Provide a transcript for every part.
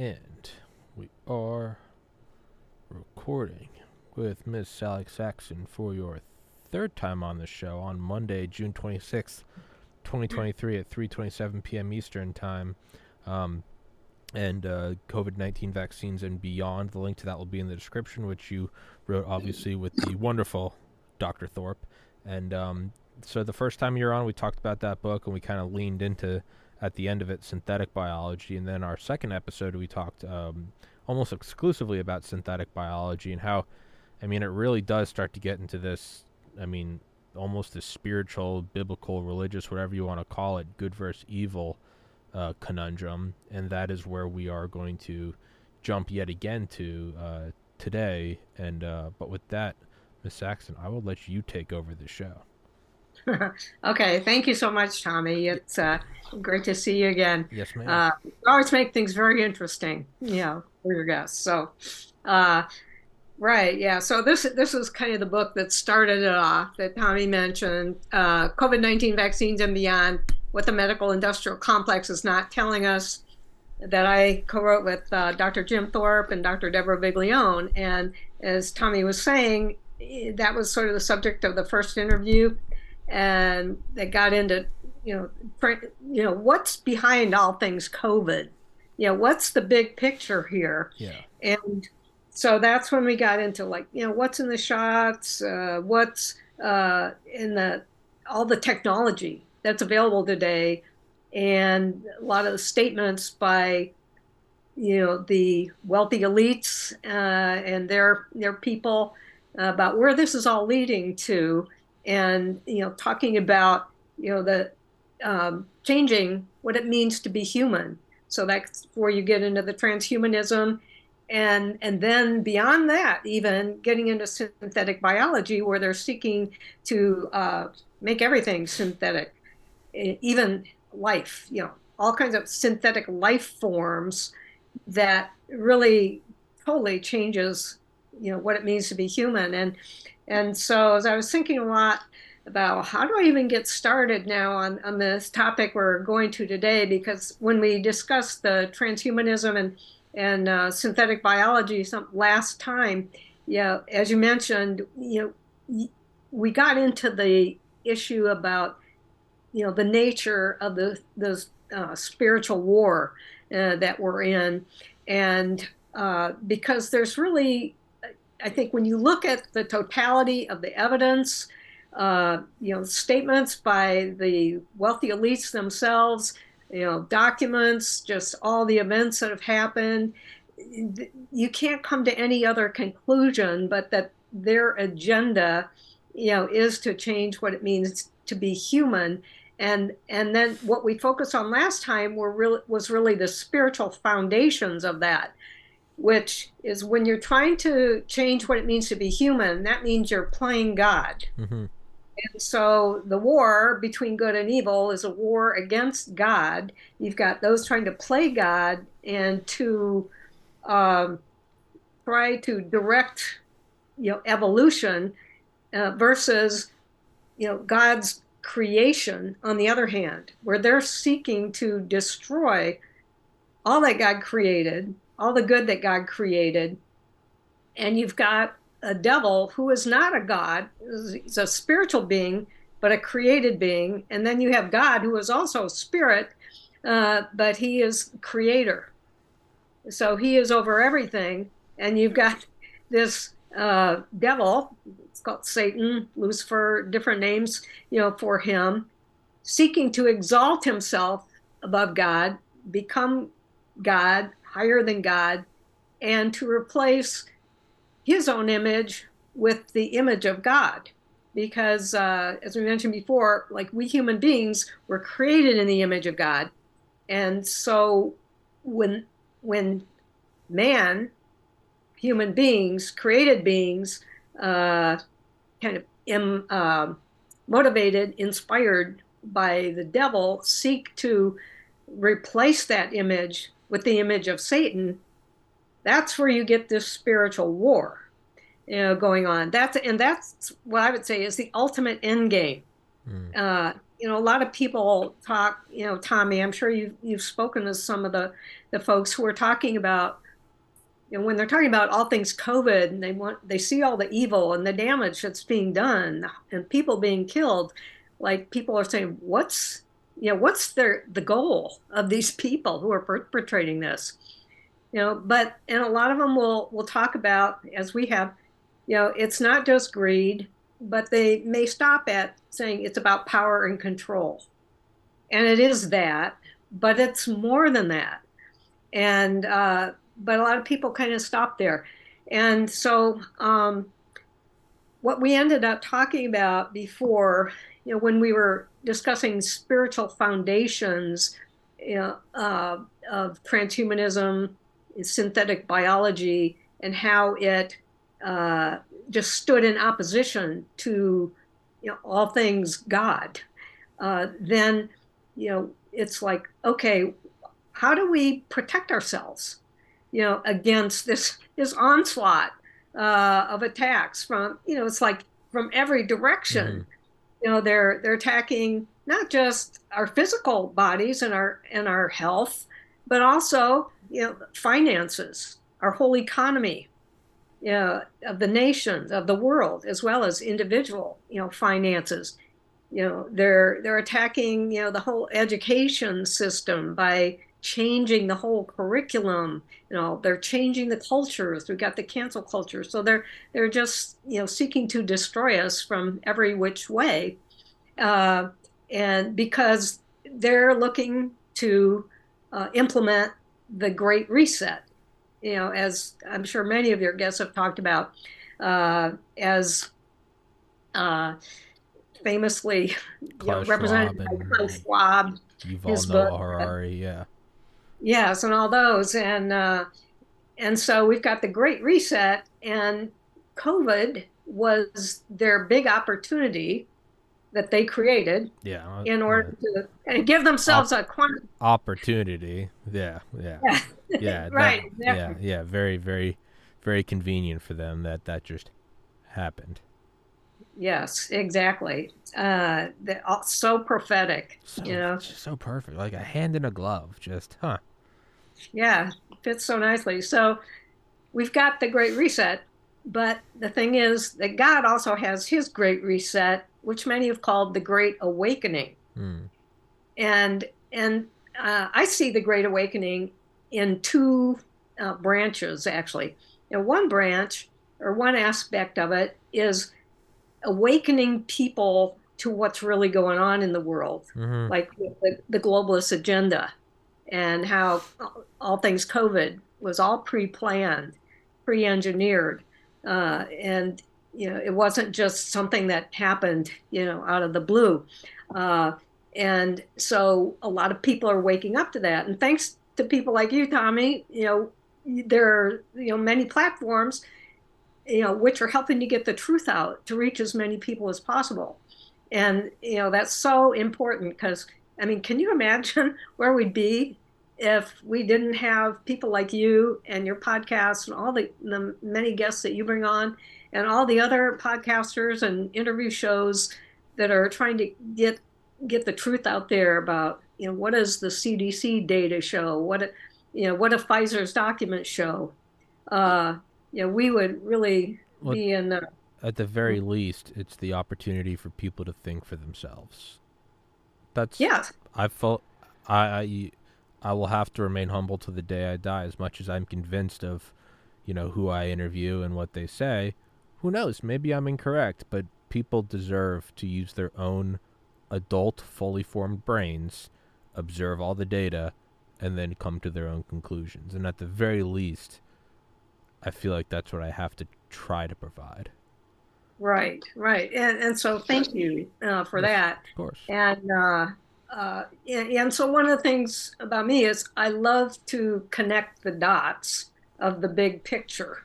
And we are recording with Miss Sally Saxon for your third time on the show on Monday, June 26th, 2023 at 3:27 p.m. Eastern Time. Um, and uh, COVID 19 vaccines and beyond. The link to that will be in the description, which you wrote obviously with the wonderful Dr. Thorp. And um, so the first time you're on, we talked about that book and we kind of leaned into at the end of it synthetic biology. And then our second episode, we talked um, almost exclusively about synthetic biology and how, I mean, it really does start to get into this, I mean, almost the spiritual, biblical, religious, whatever you want to call it, good versus evil uh, conundrum. And that is where we are going to jump yet again to uh, today. And, uh, but with that, Miss Saxon, I will let you take over the show. okay, thank you so much, Tommy. It's uh, great to see you again. Yes, ma'am. Uh, you always make things very interesting, you know, for your guests. So, uh, right, yeah. So this this is kind of the book that started it off that Tommy mentioned, uh, COVID nineteen vaccines and beyond. What the medical industrial complex is not telling us. That I co-wrote with uh, Dr. Jim Thorp and Dr. Deborah Viglione, and as Tommy was saying, eh, that was sort of the subject of the first interview and they got into you know you know what's behind all things covid? You know what's the big picture here? Yeah. And so that's when we got into like you know what's in the shots uh, what's uh, in the all the technology that's available today and a lot of the statements by you know the wealthy elites uh, and their their people about where this is all leading to and you know talking about you know the um, changing what it means to be human. So that's where you get into the transhumanism, and and then beyond that, even getting into synthetic biology, where they're seeking to uh, make everything synthetic, even life. You know, all kinds of synthetic life forms that really totally changes you know what it means to be human and and so as I was thinking a lot about how do I even get started now on, on this topic we're going to today, because when we discussed the transhumanism and, and uh, synthetic biology some last time, yeah, as you mentioned, you know, we got into the issue about, you know, the nature of the, the uh, spiritual war uh, that we're in. And uh, because there's really I think when you look at the totality of the evidence, uh, you know, statements by the wealthy elites themselves, you know, documents, just all the events that have happened, you can't come to any other conclusion but that their agenda, you know, is to change what it means to be human. And and then what we focused on last time were really was really the spiritual foundations of that which is when you're trying to change what it means to be human, that means you're playing God. Mm-hmm. And so the war between good and evil is a war against God. You've got those trying to play God and to um, try to direct, you know, evolution uh, versus, you know, God's creation. On the other hand, where they're seeking to destroy all that God created all the good that God created. And you've got a devil who is not a God, he's a spiritual being, but a created being. And then you have God who is also a spirit, uh, but he is creator. So he is over everything. And you've got this uh, devil, it's called Satan, Lucifer, different names, you know, for him, seeking to exalt himself above God, become God, higher than God, and to replace his own image with the image of God. Because, uh, as we mentioned before, like we human beings were created in the image of God. And so when, when man, human beings, created beings, uh, kind of Im, uh, motivated, inspired by the devil, seek to replace that image with the image of Satan, that's where you get this spiritual war, you know, going on. That's and that's what I would say is the ultimate end game. Mm. Uh, you know, a lot of people talk, you know, Tommy, I'm sure you've, you've spoken to some of the, the folks who are talking about, you know, when they're talking about all things COVID and they want, they see all the evil and the damage that's being done and people being killed, like people are saying, what's, you know, what's their, the goal of these people who are perpetrating this? You know, but, and a lot of them will, will talk about, as we have, you know, it's not just greed, but they may stop at saying it's about power and control. And it is that, but it's more than that. And, uh, but a lot of people kind of stop there. And so, um, what we ended up talking about before, you know, when we were discussing spiritual foundations you know, uh, of transhumanism, synthetic biology, and how it uh, just stood in opposition to you know all things God, uh, then you know it's like okay, how do we protect ourselves, you know, against this this onslaught uh, of attacks from you know it's like from every direction. Mm-hmm. You know they're they're attacking not just our physical bodies and our and our health, but also you know finances, our whole economy, you know, of the nations, of the world, as well as individual, you know, finances. You know, they're they're attacking, you know, the whole education system by changing the whole curriculum. You know, they're changing the cultures. We've got the cancel culture, so they're they're just you know seeking to destroy us from every which way, uh, and because they're looking to uh, implement the Great Reset. You know, as I'm sure many of your guests have talked about, uh, as uh, famously you know, represented by Klaus Schwab, Yuval Noah Harari, yeah, yes, and all those, and uh, and so we've got the Great Reset, and COVID was their big opportunity that they created yeah uh, in order yeah. to and give themselves Op- a quant- opportunity. Yeah yeah. Yeah, yeah right that, yeah yeah very very very convenient for them that that just happened. Yes exactly. Uh so prophetic so, you know? so perfect like a hand in a glove just huh yeah fits so nicely so we've got the great reset but the thing is that god also has his great reset which many have called the Great Awakening. Mm. And and uh, I see the Great Awakening in two uh, branches, actually. And one branch or one aspect of it is awakening people to what's really going on in the world, mm-hmm. like the, the globalist agenda and how all things COVID was all pre-planned, pre-engineered, uh, and you know, it wasn't just something that happened, you know, out of the blue. Uh, and so a lot of people are waking up to that. And thanks to people like you, Tommy, you know, there are, you know, many platforms, you know, which are helping to get the truth out to reach as many people as possible. And, you know, that's so important because, I mean, can you imagine where we'd be if we didn't have people like you and your podcast and all the, the many guests that you bring on and all the other podcasters and interview shows that are trying to get get the truth out there about you know what does the CDC data show? What you know what do Pfizer's documents show? Uh you know we would really well, be in the at the very least it's the opportunity for people to think for themselves. That's yeah I felt I, I I will have to remain humble to the day I die as much as I'm convinced of you know who I interview and what they say who knows? Maybe I'm incorrect, but people deserve to use their own adult, fully formed brains, observe all the data, and then come to their own conclusions. And at the very least, I feel like that's what I have to try to provide. Right, right, and and so thank you uh, for yes, that. Of course. And uh, uh, and, and so one of the things about me is I love to connect the dots of the big picture.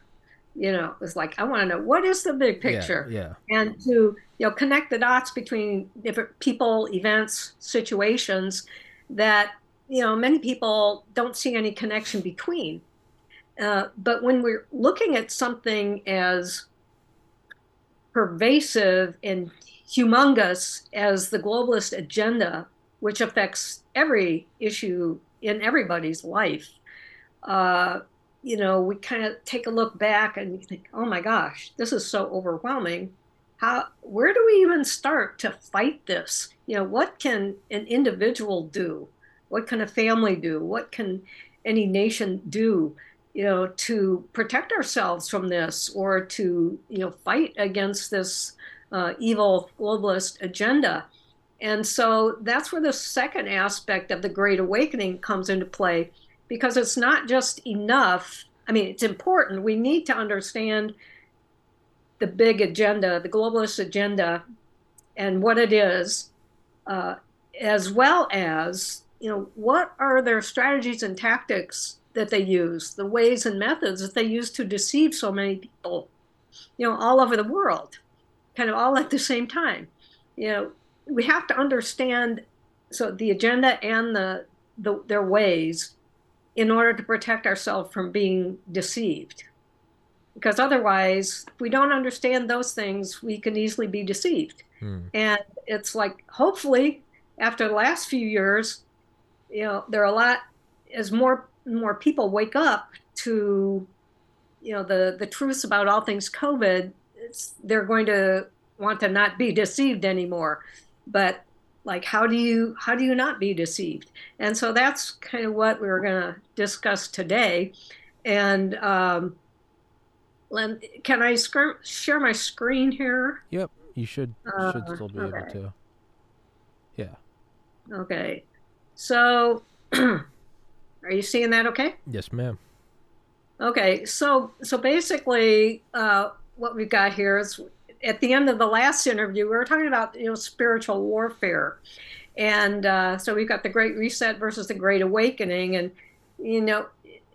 You know it's like i want to know what is the big picture? yeah, yeah, and to you know connect the dots between different people events situations that you know many people don't see any connection between. Uh, but when we're looking at something as pervasive and humongous as the globalist agenda, which affects every issue in everybody's life, uh, you know, we kind of take a look back and you think, oh my gosh, this is so overwhelming. How, where do we even start to fight this? You know, what can an individual do? What can a family do? What can any nation do? you know, to protect ourselves from this or to, you know, fight against this uh, evil globalist agenda. And so that's where the second aspect of the Great Awakening comes into play because it's not just enough. I mean, it's important. We need to understand the big agenda, the globalist agenda, and what it is, uh, as well as, you know, what are their strategies and tactics that they use, the ways and methods that they use to deceive so many people, you know, all over the world, kind of all at the same time. You know, we have to understand so the agenda and the, the their ways in order to protect ourselves from being deceived. Because otherwise, if we don't understand those things, we can easily be deceived. Hmm. And it's like, hopefully, after the last few years, you know, there are a lot, as more more people wake up to you know the the truths about all things covid they're going to want to not be deceived anymore but like how do you how do you not be deceived and so that's kind of what we are going to discuss today and um, can i share my screen here yep you should uh, should still be okay. able to yeah okay so Are you seeing that okay? Yes, ma'am. Okay, so so basically, uh, what we've got here is at the end of the last interview, we were talking about you know spiritual warfare, and uh, so we've got the Great Reset versus the Great Awakening, and you know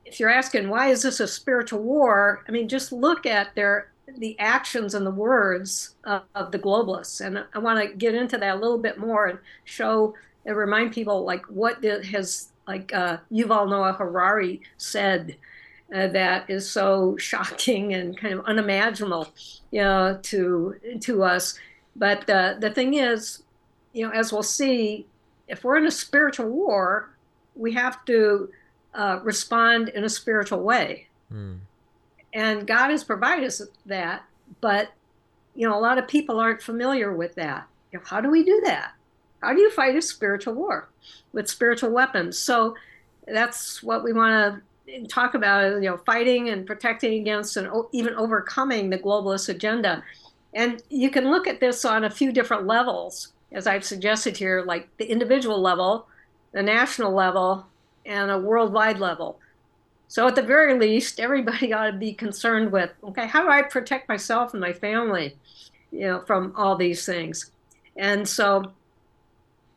if you're asking why is this a spiritual war, I mean just look at their the actions and the words of, of the globalists, and I want to get into that a little bit more and show and remind people like what has like uh, Yuval Noah Harari said, uh, that is so shocking and kind of unimaginable, you know, to to us. But uh, the thing is, you know, as we'll see, if we're in a spiritual war, we have to uh, respond in a spiritual way, mm. and God has provided us that. But you know, a lot of people aren't familiar with that. You know, how do we do that? How do you fight a spiritual war with spiritual weapons? So that's what we want to talk about, you know, fighting and protecting against and even overcoming the globalist agenda. And you can look at this on a few different levels, as I've suggested here, like the individual level, the national level, and a worldwide level. So at the very least, everybody ought to be concerned with, okay, how do I protect myself and my family, you know, from all these things? And so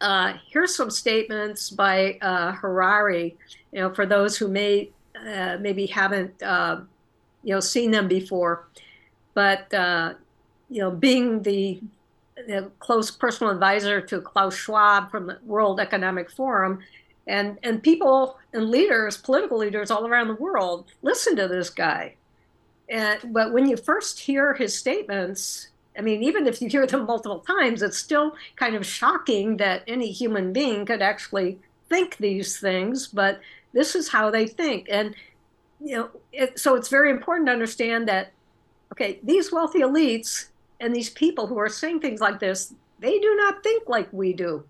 uh, here's some statements by uh, Harari. You know, for those who may uh, maybe haven't uh, you know seen them before, but uh, you know, being the, the, close personal advisor to Klaus Schwab from the World Economic Forum, and and people and leaders, political leaders all around the world, listen to this guy. And but when you first hear his statements, I mean, even if you hear them multiple times, it's still kind of shocking that any human being could actually think these things, but this is how they think. And, you know, it, so it's very important to understand that, okay, these wealthy elites and these people who are saying things like this, they do not think like we do,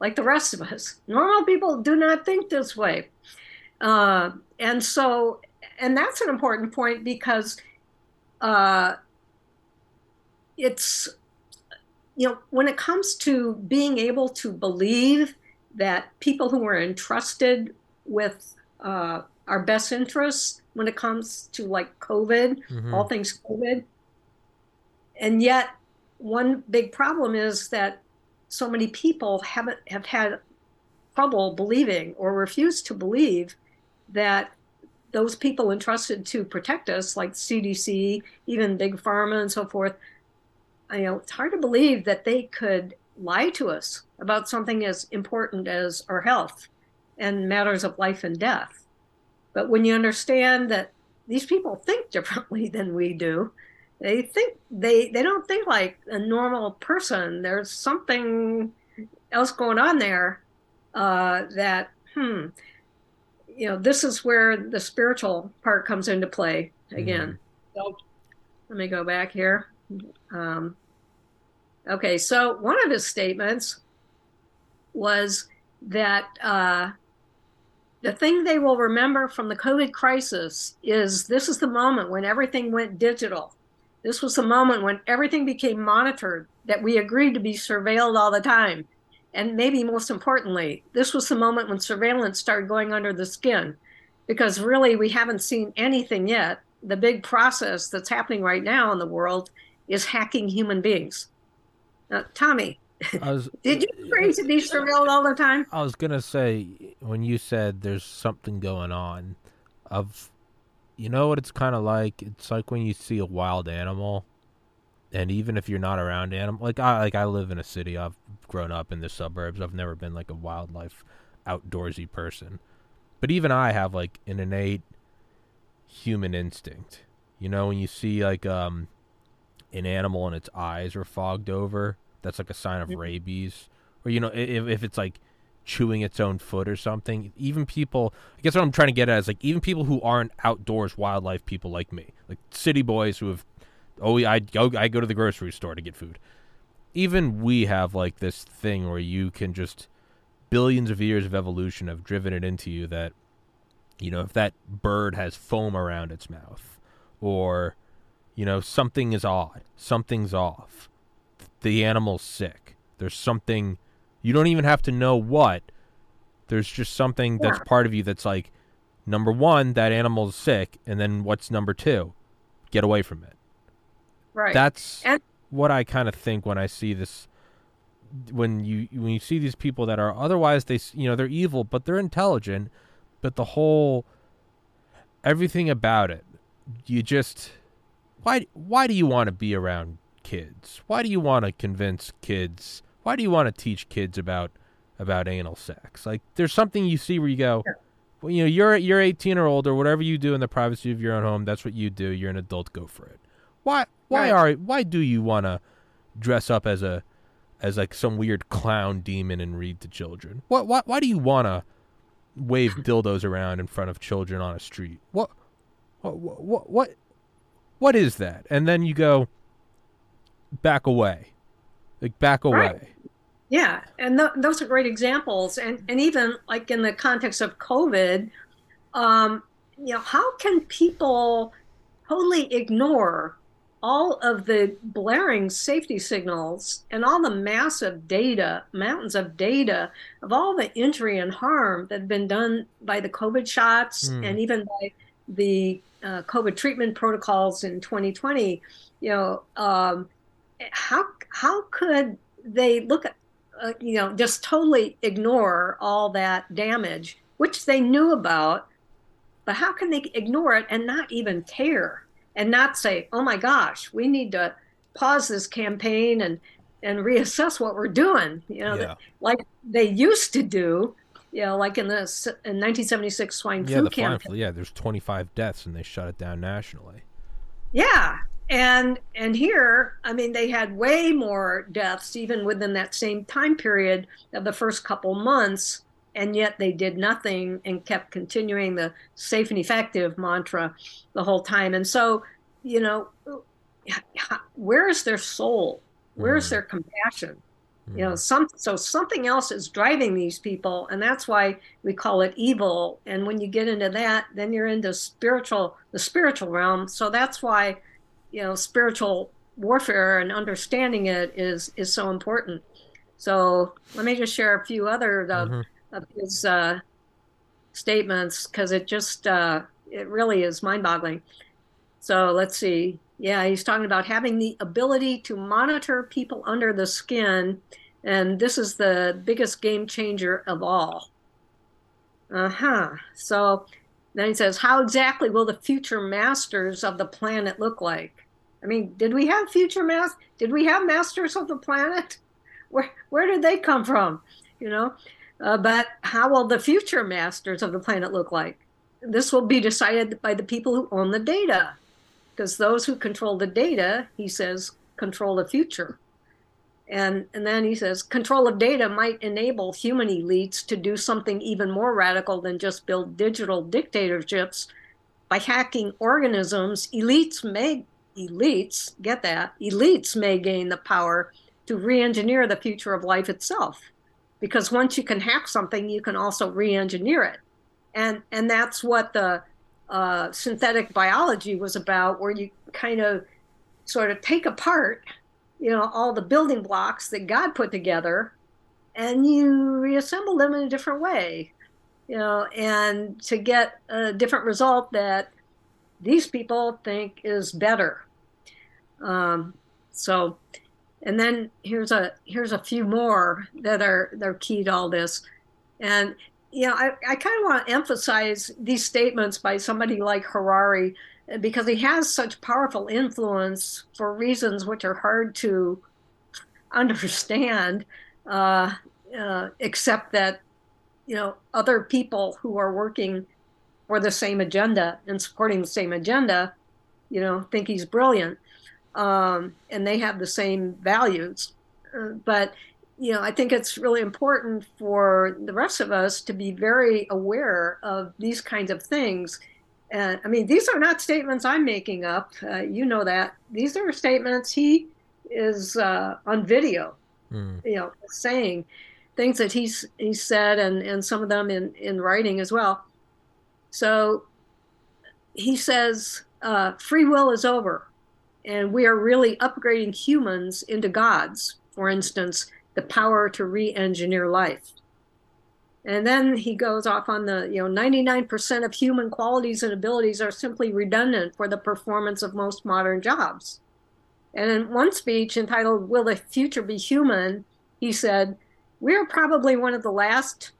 like the rest of us. Normal people do not think this way. Uh, and so, and that's an important point because, uh, it's you know when it comes to being able to believe that people who are entrusted with uh, our best interests when it comes to like covid mm-hmm. all things covid and yet one big problem is that so many people haven't have had trouble believing or refuse to believe that those people entrusted to protect us like cdc even big pharma and so forth you know, it's hard to believe that they could lie to us about something as important as our health and matters of life and death. But when you understand that these people think differently than we do, they think they they don't think like a normal person. There's something else going on there uh, that hmm, you know, this is where the spiritual part comes into play again. Mm. So let me go back here. Um, okay, so one of his statements was that uh, the thing they will remember from the COVID crisis is this is the moment when everything went digital. This was the moment when everything became monitored, that we agreed to be surveilled all the time. And maybe most importantly, this was the moment when surveillance started going under the skin, because really we haven't seen anything yet. The big process that's happening right now in the world is hacking human beings. Now, Tommy, was, did you agree to be surveilled all the time? I was gonna say when you said there's something going on, of, you know what it's kind of like. It's like when you see a wild animal and even if you're not around animal like I like I live in a city I've grown up in the suburbs I've never been like a wildlife outdoorsy person but even I have like an innate human instinct you know when you see like um an animal and its eyes are fogged over that's like a sign of rabies or you know if if it's like chewing its own foot or something even people I guess what I'm trying to get at is like even people who aren't outdoors wildlife people like me like city boys who have Oh, I go I go to the grocery store to get food. Even we have like this thing where you can just billions of years of evolution have driven it into you that you know if that bird has foam around its mouth or you know something is odd, something's off. The animal's sick. There's something you don't even have to know what. There's just something yeah. that's part of you that's like number 1 that animal's sick and then what's number 2? Get away from it. Right. That's and- what I kind of think when I see this when you when you see these people that are otherwise they you know they're evil but they're intelligent but the whole everything about it you just why why do you want to be around kids why do you want to convince kids why do you want to teach kids about about anal sex like there's something you see where you go well you know you're you're 18 or older whatever you do in the privacy of your own home that's what you do you're an adult go for it why why right. are why do you want to dress up as a as like some weird clown demon and read to children? What why why do you want to wave dildos around in front of children on a street? What what what what what is that? And then you go back away. Like back away. Right. Yeah, and th- those are great examples and and even like in the context of COVID um you know, how can people totally ignore all of the blaring safety signals and all the massive data, mountains of data of all the injury and harm that have been done by the COVID shots mm. and even by the uh, COVID treatment protocols in 2020, you know, um, how how could they look at, uh, you know, just totally ignore all that damage, which they knew about, but how can they ignore it and not even care? and not say, oh my gosh, we need to pause this campaign and and reassess what we're doing. You know, yeah. like they used to do. You know, like in the in 1976 swine yeah, flu the campaign. Flu, yeah, there's 25 deaths and they shut it down nationally. Yeah, and and here, I mean, they had way more deaths even within that same time period of the first couple months and yet they did nothing and kept continuing the safe and effective mantra the whole time. And so, you know, where is their soul? Where is mm. their compassion? Mm. You know, mm. some so something else is driving these people, and that's why we call it evil. And when you get into that, then you're into spiritual, the spiritual realm. So that's why, you know, spiritual warfare and understanding it is is so important. So let me just share a few other uh, mm-hmm of his uh, statements because it just uh, it really is mind-boggling. So let's see. Yeah, he's talking about having the ability to monitor people under the skin, and this is the biggest game changer of all. Uh huh. So then he says, How exactly will the future masters of the planet look like? I mean, did we have future masters? Did we have masters of the planet? Where where did they come from? You know, uh, but how will the future masters of the planet look like? This will be decided by the people who own the data. because those who control the data, he says, control the future. And, and then he says control of data might enable human elites to do something even more radical than just build digital dictatorships. By hacking organisms, elites may elites get that elites may gain the power to re-engineer the future of life itself. Because once you can hack something, you can also re-engineer it, and and that's what the uh, synthetic biology was about, where you kind of sort of take apart you know, all the building blocks that God put together and you reassemble them in a different way, you know, and to get a different result that these people think is better. Um, so, and then here's a here's a few more that are they're key to all this, and you know, I, I kind of want to emphasize these statements by somebody like Harari because he has such powerful influence for reasons which are hard to understand, uh, uh, except that you know other people who are working for the same agenda and supporting the same agenda, you know, think he's brilliant, um, and they have the same values. Uh, but you know, I think it's really important for the rest of us to be very aware of these kinds of things and I mean, these are not statements I'm making up. Uh, you know that. These are statements he is uh, on video, mm. you know, saying things that he's he said, and and some of them in in writing as well. So he says uh, free will is over, and we are really upgrading humans into gods. For instance, the power to re-engineer life. And then he goes off on the, you know, 99% of human qualities and abilities are simply redundant for the performance of most modern jobs. And in one speech entitled, Will the Future Be Human? he said, We are probably one of the last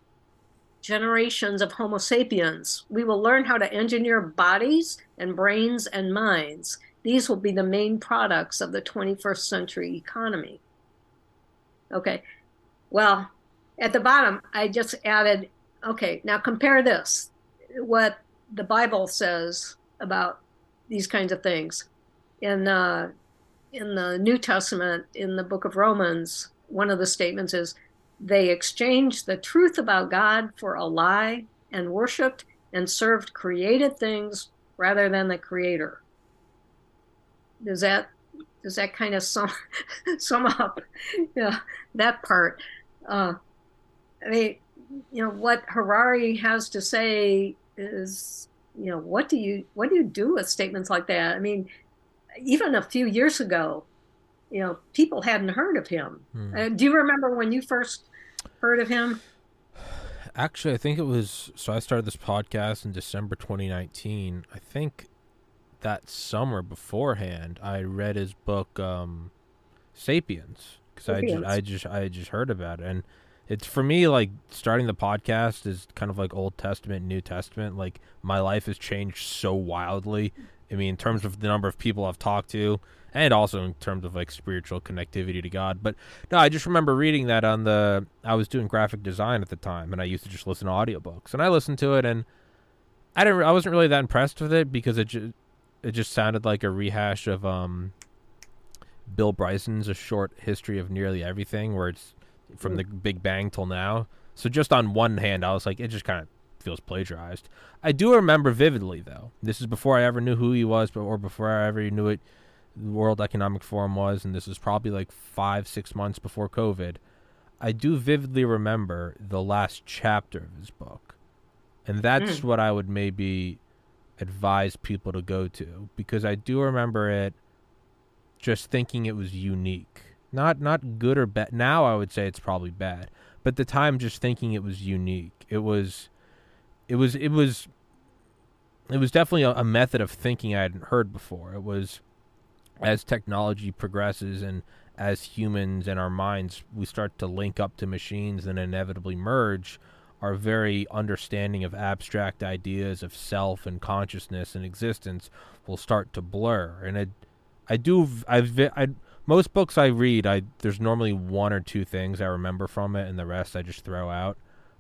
generations of Homo sapiens. We will learn how to engineer bodies and brains and minds. These will be the main products of the 21st century economy. Okay, well, at the bottom, I just added, okay, now compare this, what the Bible says about these kinds of things. In, uh, in the New Testament, in the book of Romans, one of the statements is, they exchanged the truth about God for a lie and worshiped and served created things rather than the creator. Does that does that kind of sum sum up yeah, that part? Uh, I mean, you know, what Harari has to say is, you know, what do you what do you do with statements like that? I mean, even a few years ago, you know, people hadn't heard of him. Hmm. Uh, do you remember when you first heard of him? Actually, I think it was so. I started this podcast in December 2019. I think that summer beforehand, I read his book um, *Sapiens* because I just I just I just heard about it and it's for me like starting the podcast is kind of like Old Testament, New Testament. Like my life has changed so wildly. I mean, in terms of the number of people I've talked to, and also in terms of like spiritual connectivity to God. But no, I just remember reading that on the. I was doing graphic design at the time, and I used to just listen to audiobooks, and I listened to it, and I didn't. I wasn't really that impressed with it because it just it just sounded like a rehash of um. Bill Bryson's A Short History of Nearly Everything, where it's from the Big Bang till now. So just on one hand, I was like, it just kind of feels plagiarized. I do remember vividly though. This is before I ever knew who he was, or before I ever knew what the World Economic Forum was, and this was probably like five, six months before COVID. I do vividly remember the last chapter of his book, and that's mm. what I would maybe advise people to go to because I do remember it just thinking it was unique not not good or bad. Now I would say it's probably bad, but the time just thinking it was unique. It was, it was, it was, it was definitely a, a method of thinking I hadn't heard before. It was as technology progresses and as humans and our minds we start to link up to machines and inevitably merge our very understanding of abstract ideas of self and consciousness and existence will start to blur and it, I do I've I most books I read, I there's normally one or two things I remember from it, and the rest I just throw out.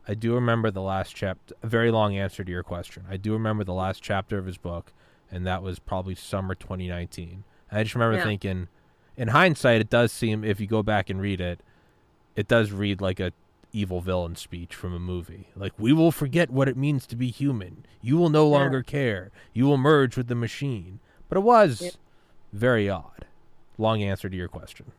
I do remember the last chapter. A very long answer to your question. I do remember the last chapter of his book, and that was probably summer 2019. I just remember Yeah. thinking, in hindsight, it does seem if you go back and read it, it does read like a evil villain speech from a movie. Like we will forget what it means to be human. You will no Yeah. longer care. You will merge with the machine. But it was Yeah. very odd. Long answer to your question.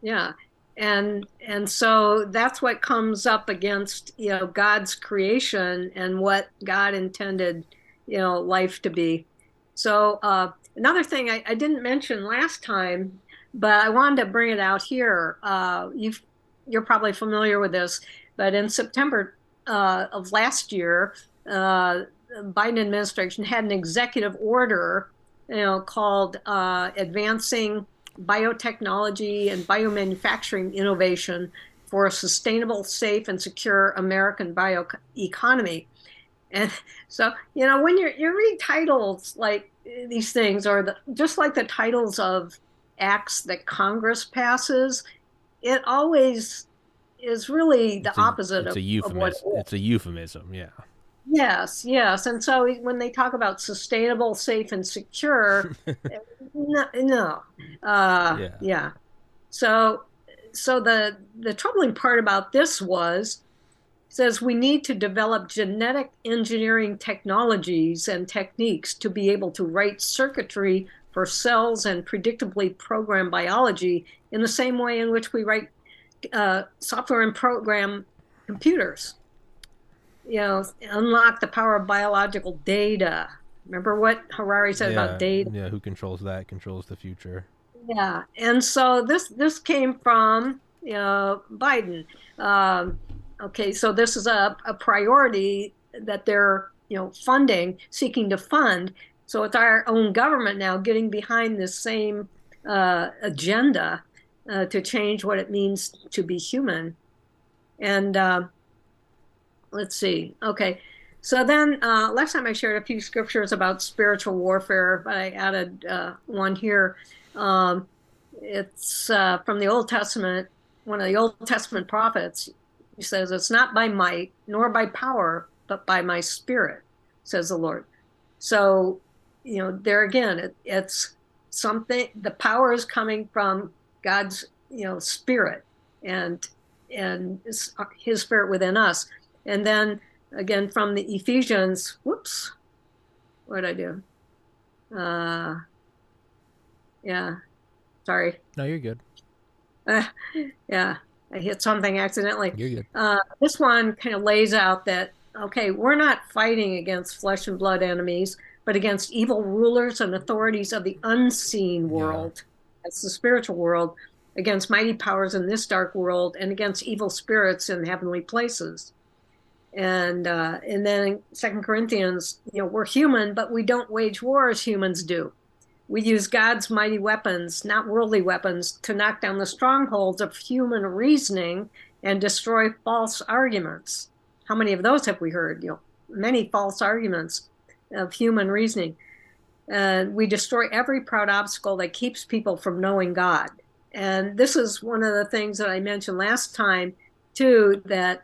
Yeah. And and so that's what comes up against, you know, God's creation and what God intended, you know, life to be. So uh, another thing I, I didn't mention last time, but I wanted to bring it out here. Uh, you've you're probably familiar with this, but in September uh, of last year, uh, the Biden administration had an executive order, you know, called uh, "Advancing Biotechnology and Biomanufacturing Innovation for a Sustainable, Safe, and Secure American Bioeconomy." And so, you know, when you you read titles like these things, are the, just like the titles of acts that Congress passes, it always is really the a- opposite it's of, a of euphemism. what it is. It's a euphemism. Yeah. Yes, yes. And so when they talk about sustainable, safe, and secure, no, no. Uh, Yeah. yeah. So, so the the troubling part about this was says we need to develop genetic engineering technologies and techniques to be able to write circuitry for cells and predictably program biology in the same way in which we write uh, software and program computers you know, unlock the power of biological data. Remember what Harari said yeah. about data? Yeah. Who controls that? Controls the future. Yeah, and so this this came from you know Biden. Um, okay, so this is a, a priority that they're you know funding, seeking to fund. So it's our own government now getting behind this same uh, agenda uh, to change what it means to be human. And uh, let's see. Okay. So then, uh, last time I shared a few scriptures about spiritual warfare, but I added uh, one here. Um, it's uh, from the Old Testament, one of the Old Testament prophets. He says, It's not by might nor by power, but by my spirit, says the Lord. So, you know, there again, it, it's something, the power is coming from God's, you know, spirit and and his, spirit within us. And then again from the Ephesians, whoops, what did I do? Uh, yeah, sorry. No, you're good. Uh, yeah, I hit something accidentally. Uh, this one kind of lays out that, okay, we're not fighting against flesh and blood enemies, but against evil rulers and authorities of the unseen world. That's the spiritual world, against mighty powers in this dark world, and against evil spirits in heavenly places. And uh, and then Second Corinthians, you know, we're human, but we don't wage war as humans do. We use God's mighty weapons, not worldly weapons, to knock down the strongholds of human reasoning and destroy false arguments. How many of those have we heard? You know, many false arguments of human reasoning. And we destroy every proud obstacle that keeps people from knowing God. And this is one of the things that I mentioned last time, too, that,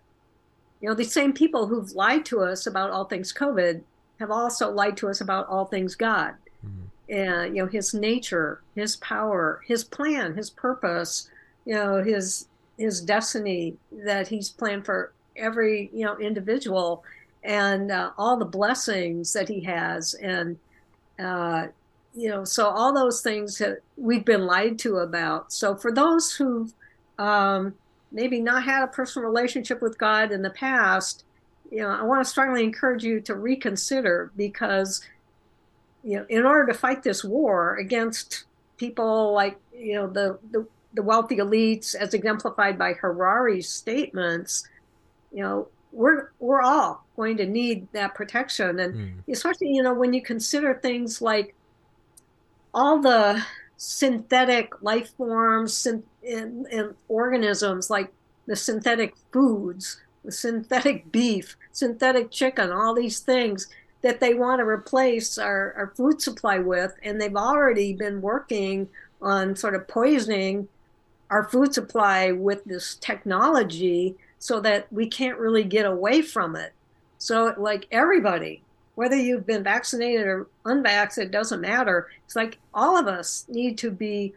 you know, these same people who've lied to us about all things COVID have also lied to us about all things God mm-hmm. And you know his nature his power his plan his purpose you know his his destiny that he's planned for every you know individual and uh, all the blessings that he has and uh, you know so all those things that we've been lied to about. So for those who've um, maybe not had a personal relationship with god in the past you know i want to strongly encourage you to reconsider because you know, in order to fight this war against people like, you know, the, the, the wealthy elites as exemplified by Harari's statements, you know, we're, we're all going to need that protection. And Mm. especially, you know, when you consider things like all the synthetic life forms and, and, and organisms like the synthetic foods, the synthetic beef, synthetic chicken, all these things that they want to replace our, our food supply with. And they've already been working on sort of poisoning our food supply with this technology so that we can't really get away from it. So, like everybody, whether you've been vaccinated or unvaccinated, doesn't matter. It's like all of us need to be,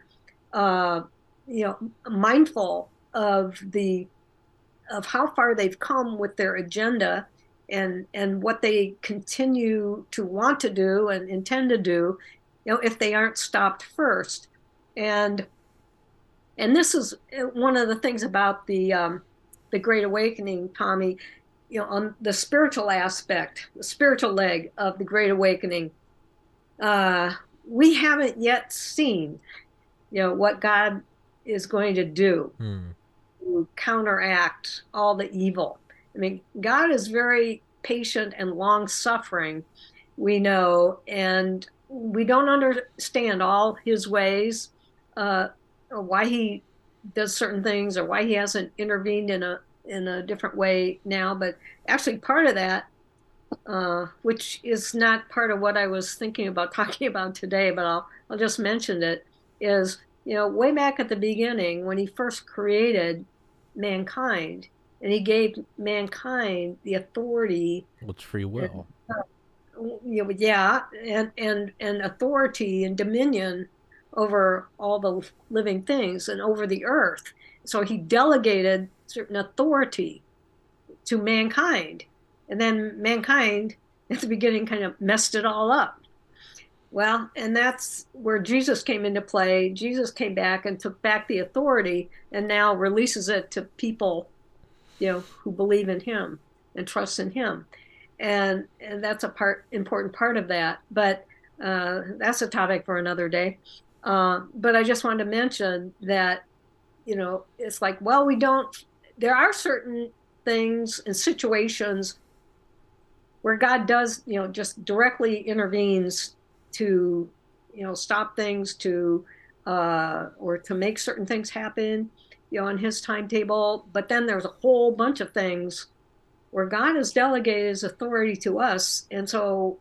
uh, you know, mindful of the of how far they've come with their agenda and and what they continue to want to do and intend to do you know if they aren't stopped first and and this is one of the things about the um, the great awakening tommy you know on the spiritual aspect the spiritual leg of the great awakening uh, we haven't yet seen you know what god is going to do hmm. to counteract all the evil I mean, God is very patient and long suffering, we know, and we don't understand all his ways, uh, why he does certain things, or why he hasn't intervened in a in a different way now. But actually, part of that, uh, which is not part of what I was thinking about talking about today, but I'll I'll just mention it, is you know way back at the beginning when he first created mankind and he gave mankind the authority. What's free will? And, you know, yeah, and and and authority and dominion over all the living things and over the earth. So he delegated certain authority to mankind, and then mankind at the beginning kind of messed it all up. Well, and that's where Jesus came into play. Jesus came back and took back the authority and now releases it to people you know, who believe in him and trust in him. And, and that's a part important part of that. But uh, that's a topic for another day. Uh, but I just wanted to mention that, you know, it's like, well, we don't, there are certain things and situations where God does, you know, just directly intervenes to, you know, stop things, to, uh, or to make certain things happen you know, on his timetable. But then there's a whole bunch of things where God has delegated his authority to us. And so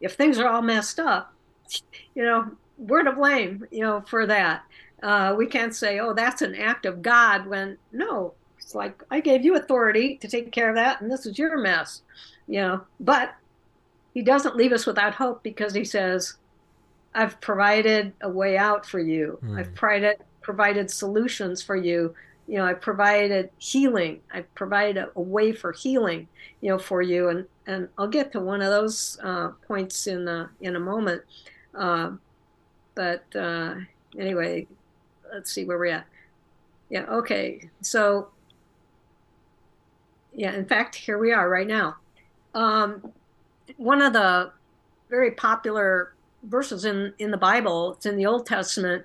if things are all messed up, you know, we're to blame, you know, for that. Uh, we can't say, oh, that's an act of God when no, it's like I gave you authority to take care of that, and this is your mess, you know. But he doesn't leave us without hope because he says, I've provided a way out for you. Mm. I've provided provided solutions for you. You know i provided healing. I provided a, a, way for healing you know for you. And and i'll get to one of those uh, points in a, in a moment. Uh, but uh, anyway let's see where we're at. Yeah okay. So yeah in fact here we are right now. Um, one of the very popular verses in in the bible it's in the old testament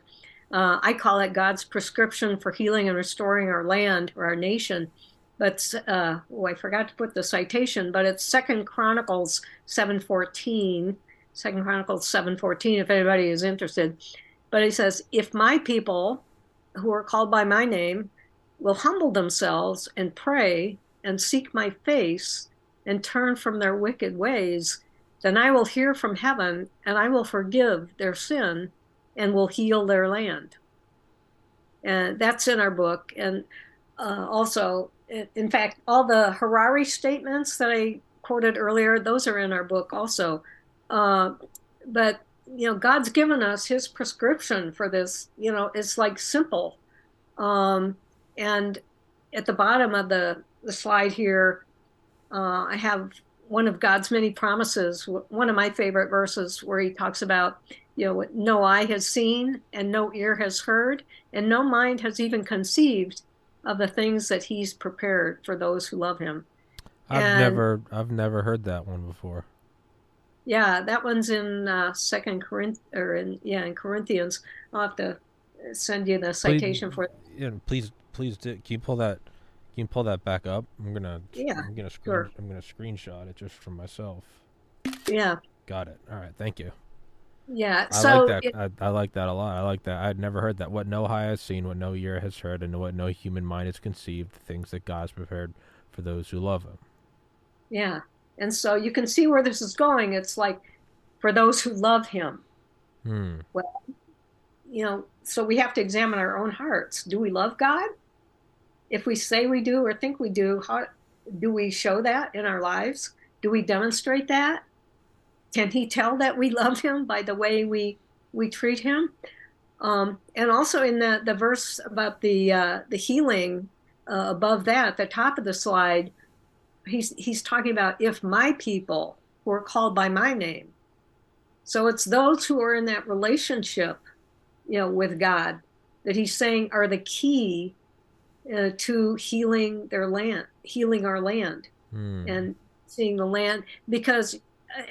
uh, I call it God's prescription for healing and restoring our land or our nation. But uh, oh, I forgot to put the citation, but it's Second Chronicles 7:14. Second Chronicles 7:14. If anybody is interested, but he says, "If my people, who are called by my name, will humble themselves and pray and seek my face and turn from their wicked ways, then I will hear from heaven and I will forgive their sin." And will heal their land. And that's in our book. And uh, also, in fact, all the Harari statements that I quoted earlier, those are in our book also. Uh, but you know, God's given us His prescription for this. You know, it's like simple. Um, and at the bottom of the the slide here, uh, I have one of God's many promises. One of my favorite verses where He talks about you know, no eye has seen and no ear has heard and no mind has even conceived of the things that he's prepared for those who love him. I've and, never I've never heard that one before. Yeah, that one's in uh, Second Corinth or in yeah in Corinthians. I'll have to send you the citation please, for. It. Yeah, please please do, can you pull that can pull that back up? I'm gonna yeah I'm gonna screen, sure. I'm gonna screenshot it just for myself. Yeah. Got it. All right. Thank you. Yeah, I so like that. It, I, I, like that a lot. I like that. I'd never heard that. What no eye has seen, what no ear has heard, and what no human mind has conceived, the things that God's prepared for those who love Him. Yeah, and so you can see where this is going. It's like for those who love Him. Hmm. Well, you know, so we have to examine our own hearts. Do we love God? If we say we do or think we do, how do we show that in our lives? Do we demonstrate that? can he tell that we love him by the way we we treat him? Um, and also in the, the verse about the uh, the healing uh, above that, the top of the slide, he's he's talking about if my people who are called by my name. So it's those who are in that relationship, you know, with God that he's saying are the key uh, to healing their land, healing our land, mm. and seeing the land because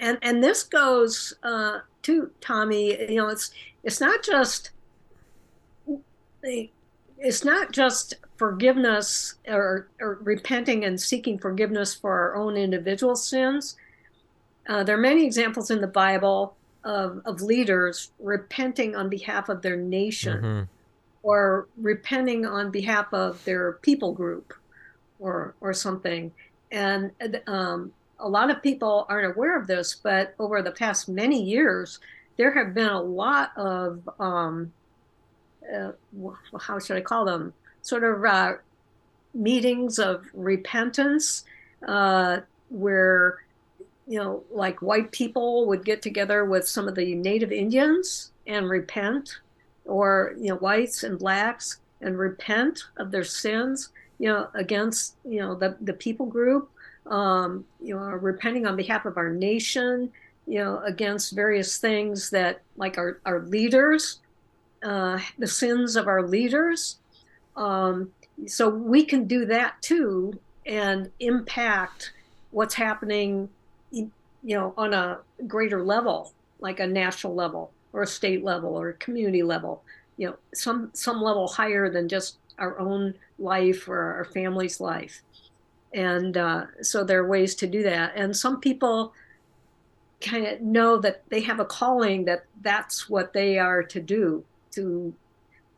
and and this goes uh, to Tommy. You know, it's it's not just it's not just forgiveness or, or repenting and seeking forgiveness for our own individual sins. Uh, there are many examples in the Bible of, of leaders repenting on behalf of their nation mm-hmm. Or repenting on behalf of their people group or, or something. And um, a lot of people aren't aware of this, but over the past many years, there have been a lot of, um, uh, how should I call them, sort of uh, meetings of repentance uh, where, you know, like white people would get together with some of the native Indians and repent, or, you know, whites and blacks and repent of their sins, you know, against, you know, the, the people group um, you know, repenting on behalf of our nation, you know, against various things that, like our, our leaders, uh, the sins of our leaders. Um, so we can do that too and impact what's happening, you know, on a greater level, like a national level or state level or community level, you know, some some level higher than just our own life or our family's life. And uh, so there are ways to do that. And some people kind of know that they have a calling that that's what they are to do to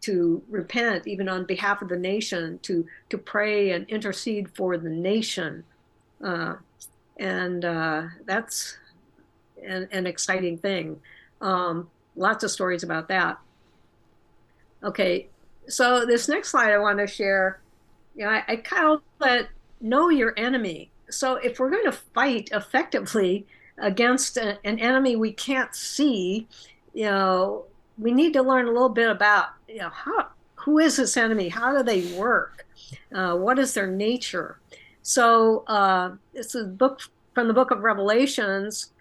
to repent even on behalf of the nation to to pray and intercede for the nation. Uh, and uh, that's an, an, exciting thing. Um, lots of stories about that okay so this next slide i want to share you know i, I call it know your enemy. So if we're going to fight effectively against a, an enemy we can't see, you know, we need to learn a little bit about, you know, how who is this enemy? How do they work? Uh, what is their nature? So uh, it's a book from the book of Revelations.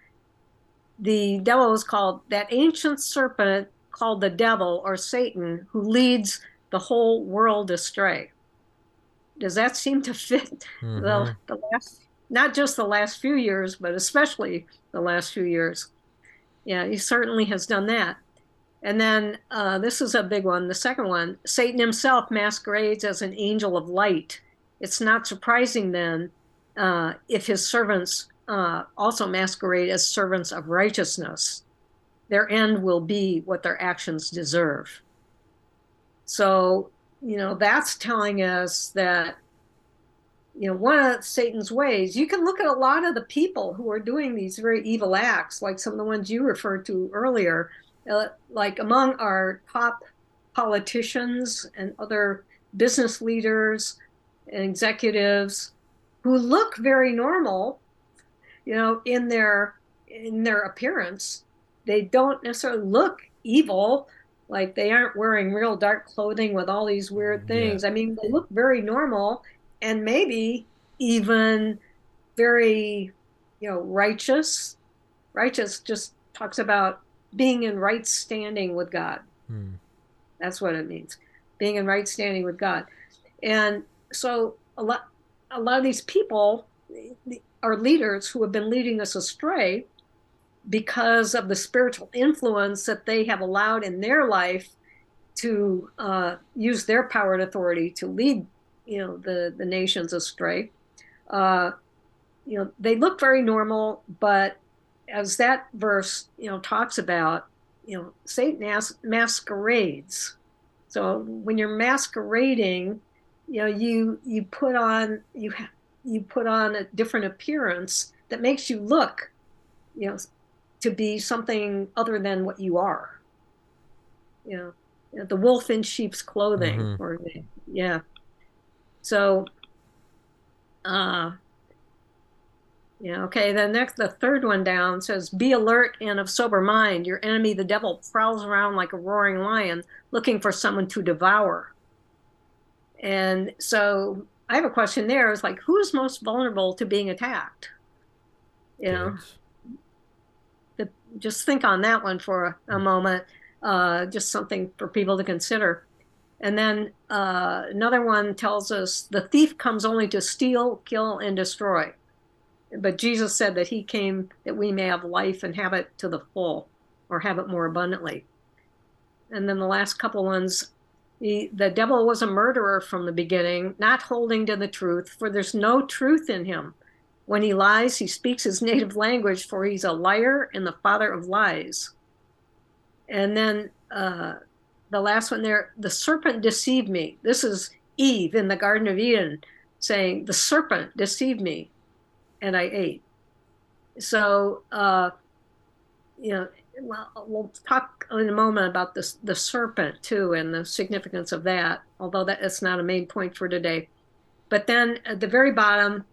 The devil is called that ancient serpent called the devil or Satan, who leads the whole world astray. Does that seem to fit mm-hmm. the, the last not just the last few years but especially the last few years? Yeah he certainly has done that. And then uh, this is a big one the second one. Satan himself masquerades as an angel of light. It's not surprising then uh, if his servants uh, also masquerade as servants of righteousness. Their end will be what their actions deserve. So you know, that's telling us that, you know, one of Satan's ways, you can look at a lot of the people who are doing these very evil acts, like some of the ones you referred to earlier, uh, like among our top politicians and other business leaders and executives who look very normal, you know, in their in their appearance. They don't necessarily look evil like they aren't wearing real dark clothing with all these weird things. Yeah. I mean, they look very normal and maybe even very, you know, righteous. Righteous just talks about being in right standing with God. Hmm. That's what it means. Being in right standing with God. And so a lot a lot of these people are leaders who have been leading us astray because of the spiritual influence that they have allowed in their life to uh, use their power and authority to lead, you know, the the nations astray. Uh, you know, they look very normal, but as that verse, you know, talks about, you know, Satan as- masquerades. So when you're masquerading, you know, you you put on you you put on a different appearance that makes you look, you know, to be something other than what you are. You know, you know the wolf in sheep's clothing, mm-hmm. or yeah. So, uh, Yeah, okay. The next, the third one down says, Be alert and of sober mind. Your enemy, the devil, prowls around like a roaring lion looking for someone to devour. And so I have a question there. is like, who's most vulnerable to being attacked? You know, the, just think on that one for a, a moment. Uh, just something for people to consider. And then uh, another one tells us the thief comes only to steal, kill, and destroy. But Jesus said that he came that we may have life and have it to the full, or have it more abundantly. And then the last couple ones the, the devil was a murderer from the beginning, not holding to the truth, for there's no truth in him. When he lies, he speaks his native language, for he's a liar and the father of lies. And then uh, the last one there, the serpent deceived me. This is Eve in the Garden of Eden saying, The serpent deceived me and I ate. So, uh, you know, well, we'll talk in a moment about this, the serpent too, and the significance of that. Although that is not a main point for today. But then at the very bottom,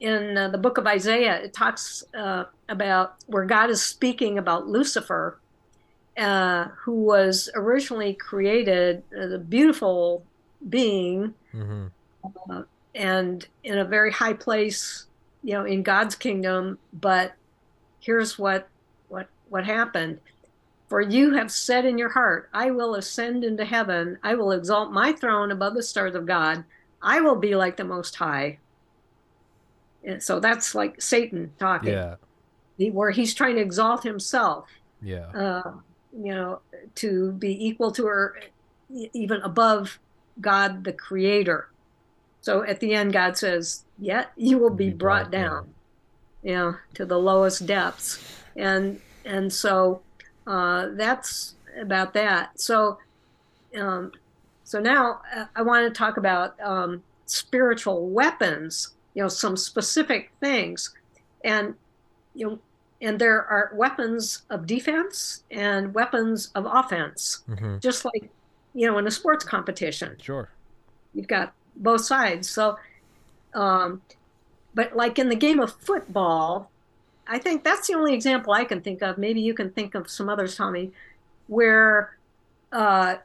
in uh, the book of Isaiah, it talks uh, about where God is speaking about Lucifer, uh, who was originally created as a beautiful being, mm-hmm. Uh, and in a very high place, you know, in God's kingdom. But here's what what happened. For you have said in your heart, I will ascend into heaven. I will exalt my throne above the stars of God. I will be like the Most High. And so that's like Satan talking. Yeah. He, where he's trying to exalt himself. Yeah. Uh, you know, to be equal to or even above God, the Creator. So at the end, God says, "Yeah, you will be, be brought, brought down, down, you know, to the lowest depths." And and so uh, that's about that. So um, so now uh, I want to talk about um, spiritual weapons. You know, some specific things, and you know, and there are weapons of defense and weapons of offense, mm-hmm. just like you know in a sports competition. Sure, you've got both sides. So, um, but like in the game of football, I think that's the only example I can think of. Maybe you can think of some others, Tommy, where uh,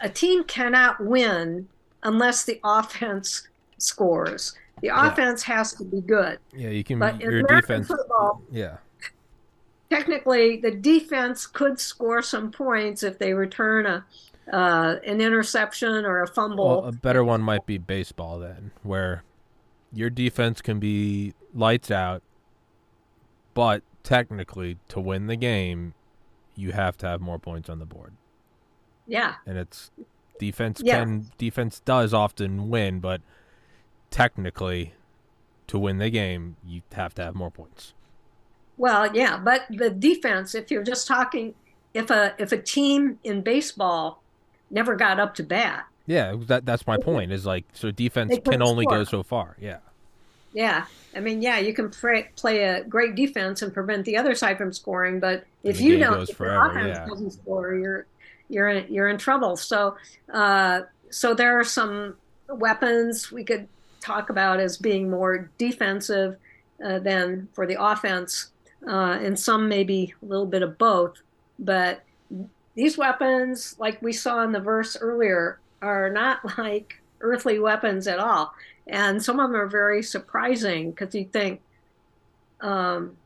a team cannot win unless the offense scores. The yeah. offense has to be good. Yeah, you can. But your defense. Football, yeah. Technically, the defense could score some points if they return a uh, an interception or a fumble. Well, a better one might be baseball then, where your defense can be lights out, but technically to win the game, you have to have more points on the board. Yeah. And it's defense yeah. can defense does often win, but technically to win the game, you have to have more points. Well, yeah, but the defense, if you're just talking if a if a team in baseball never got up to bat. Yeah, that that's my point. Is like so defense can only score. go so far. Yeah. Yeah, I mean, yeah, you can play, play a great defense and prevent the other side from scoring, but if you don't, if forever, the offense yeah. doesn't score, you're you're in, you're in trouble. So, uh, so there are some weapons we could talk about as being more defensive uh, than for the offense, uh, and some maybe a little bit of both. But these weapons, like we saw in the verse earlier, are not like earthly weapons at all. And some of them are very surprising because you think, um,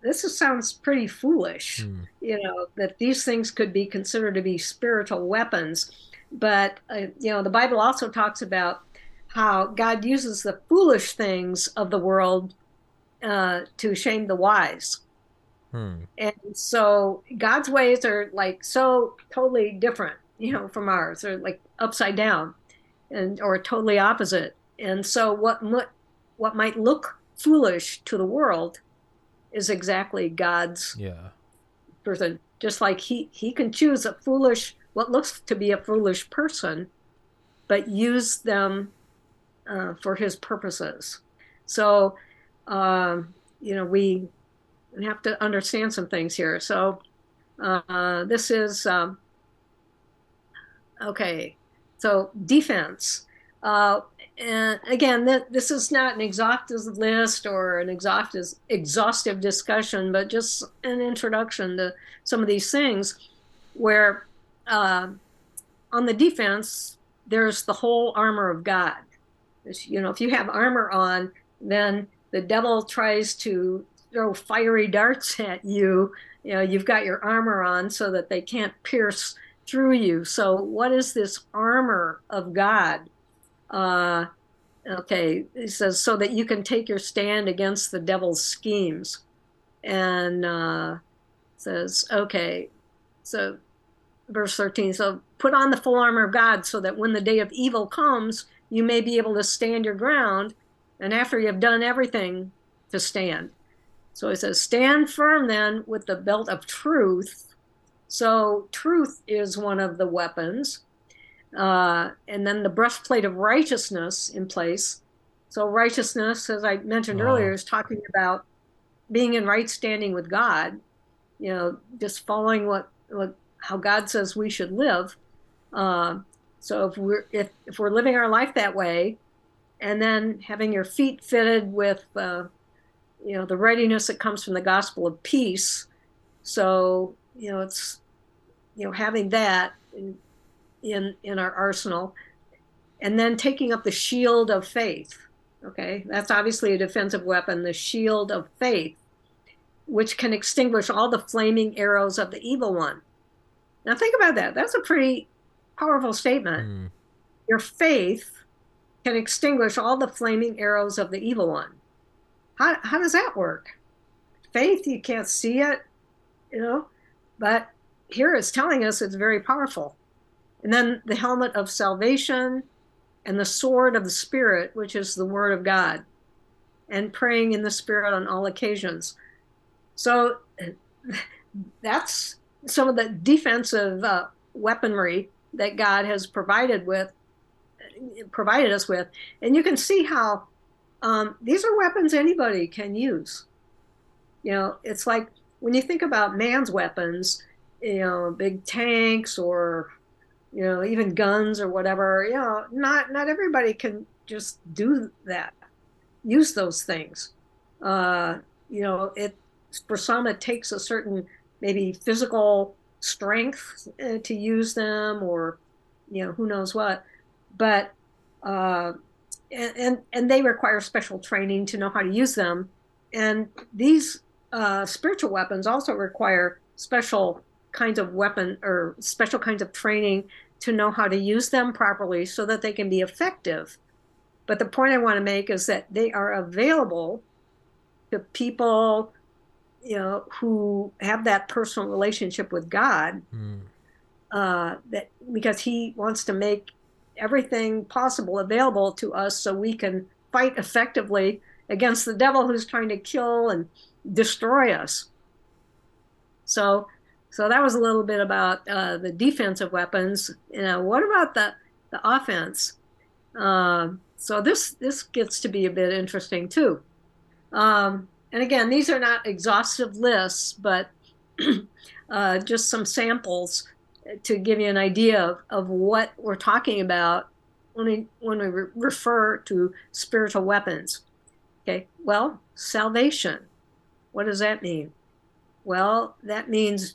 this is, sounds pretty foolish, mm. you know, that these things could be considered to be spiritual weapons. But, uh, you know, the Bible also talks about how God uses the foolish things of the world uh, to shame the wise. Hmm. And so God's ways are like so totally different, you know, from ours. They're like upside down and or totally opposite. And so what what might look foolish to the world is exactly God's yeah. person. Just like he he can choose a foolish what looks to be a foolish person, but use them uh, for his purposes. So, um, you know, we have to understand some things here. So uh, this is um, okay. So defense. And again, th- this is not an exhaustive list or an exhaustive exhaustive discussion, but just an introduction to some of these things. Where uh, on the defense, there's the whole armor of God. You know, if you have armor on, then the devil tries to throw fiery darts at you. You know, you've got your armor on so that they can't pierce through you. So, what is this armor of God? Uh, okay, he says, so that you can take your stand against the devil's schemes. And uh, says, okay, so verse 13, so put on the full armor of God so that when the day of evil comes, you may be able to stand your ground. And after you have done everything, to stand. So he says, stand firm then with the belt of truth. So truth is one of the weapons uh, and then the breastplate of righteousness in place. So righteousness, as I mentioned wow. earlier, is talking about being in right standing with God. You know, just following what, what how God says we should live. Uh, so if we're if, if we're living our life that way, and then having your feet fitted with uh, you know the readiness that comes from the gospel of peace. So you know it's you know having that and in in our arsenal and then taking up the shield of faith okay? That's obviously a defensive weapon the shield of faith which can extinguish all the flaming arrows of the evil one. Now think about that. That's a pretty powerful statement. Mm. your faith can extinguish all the flaming arrows of the evil one. How, how does that work? Faith you can't see it you know? But here it's telling us it's very powerful and then the helmet of salvation and the sword of the Spirit, which is the Word of God, and praying in the Spirit on all occasions. So that's some of the defensive uh, weaponry that God has provided with provided us with, and you can see how um, these are weapons anybody can use. You know, it's like when you think about man's weapons, you know, big tanks or you know, even guns or whatever. You know, not not everybody can just do that, use those things. Uh, you know, it for some it takes a certain maybe physical strength uh, to use them, or you know, who knows what. But uh, and, and and they require special training to know how to use them. And these uh, spiritual weapons also require special kinds of weapon or special kinds of training to know how to use them properly so that they can be effective. But the point I want to make is that they are available to people, you know, who have that personal relationship with God. Mm. Uh, that because He wants to make everything possible available to us so we can fight effectively against the devil who's trying to kill and destroy us. So so that was a little bit about uh, the defensive weapons. You know, what about the the offense? Uh, so this this gets to be a bit interesting too. Um, and again, these are not exhaustive lists, but uh, just some samples to give you an idea of, of what we're talking about when we when we re- refer to spiritual weapons. Okay, well, salvation. What does that mean? Well, that means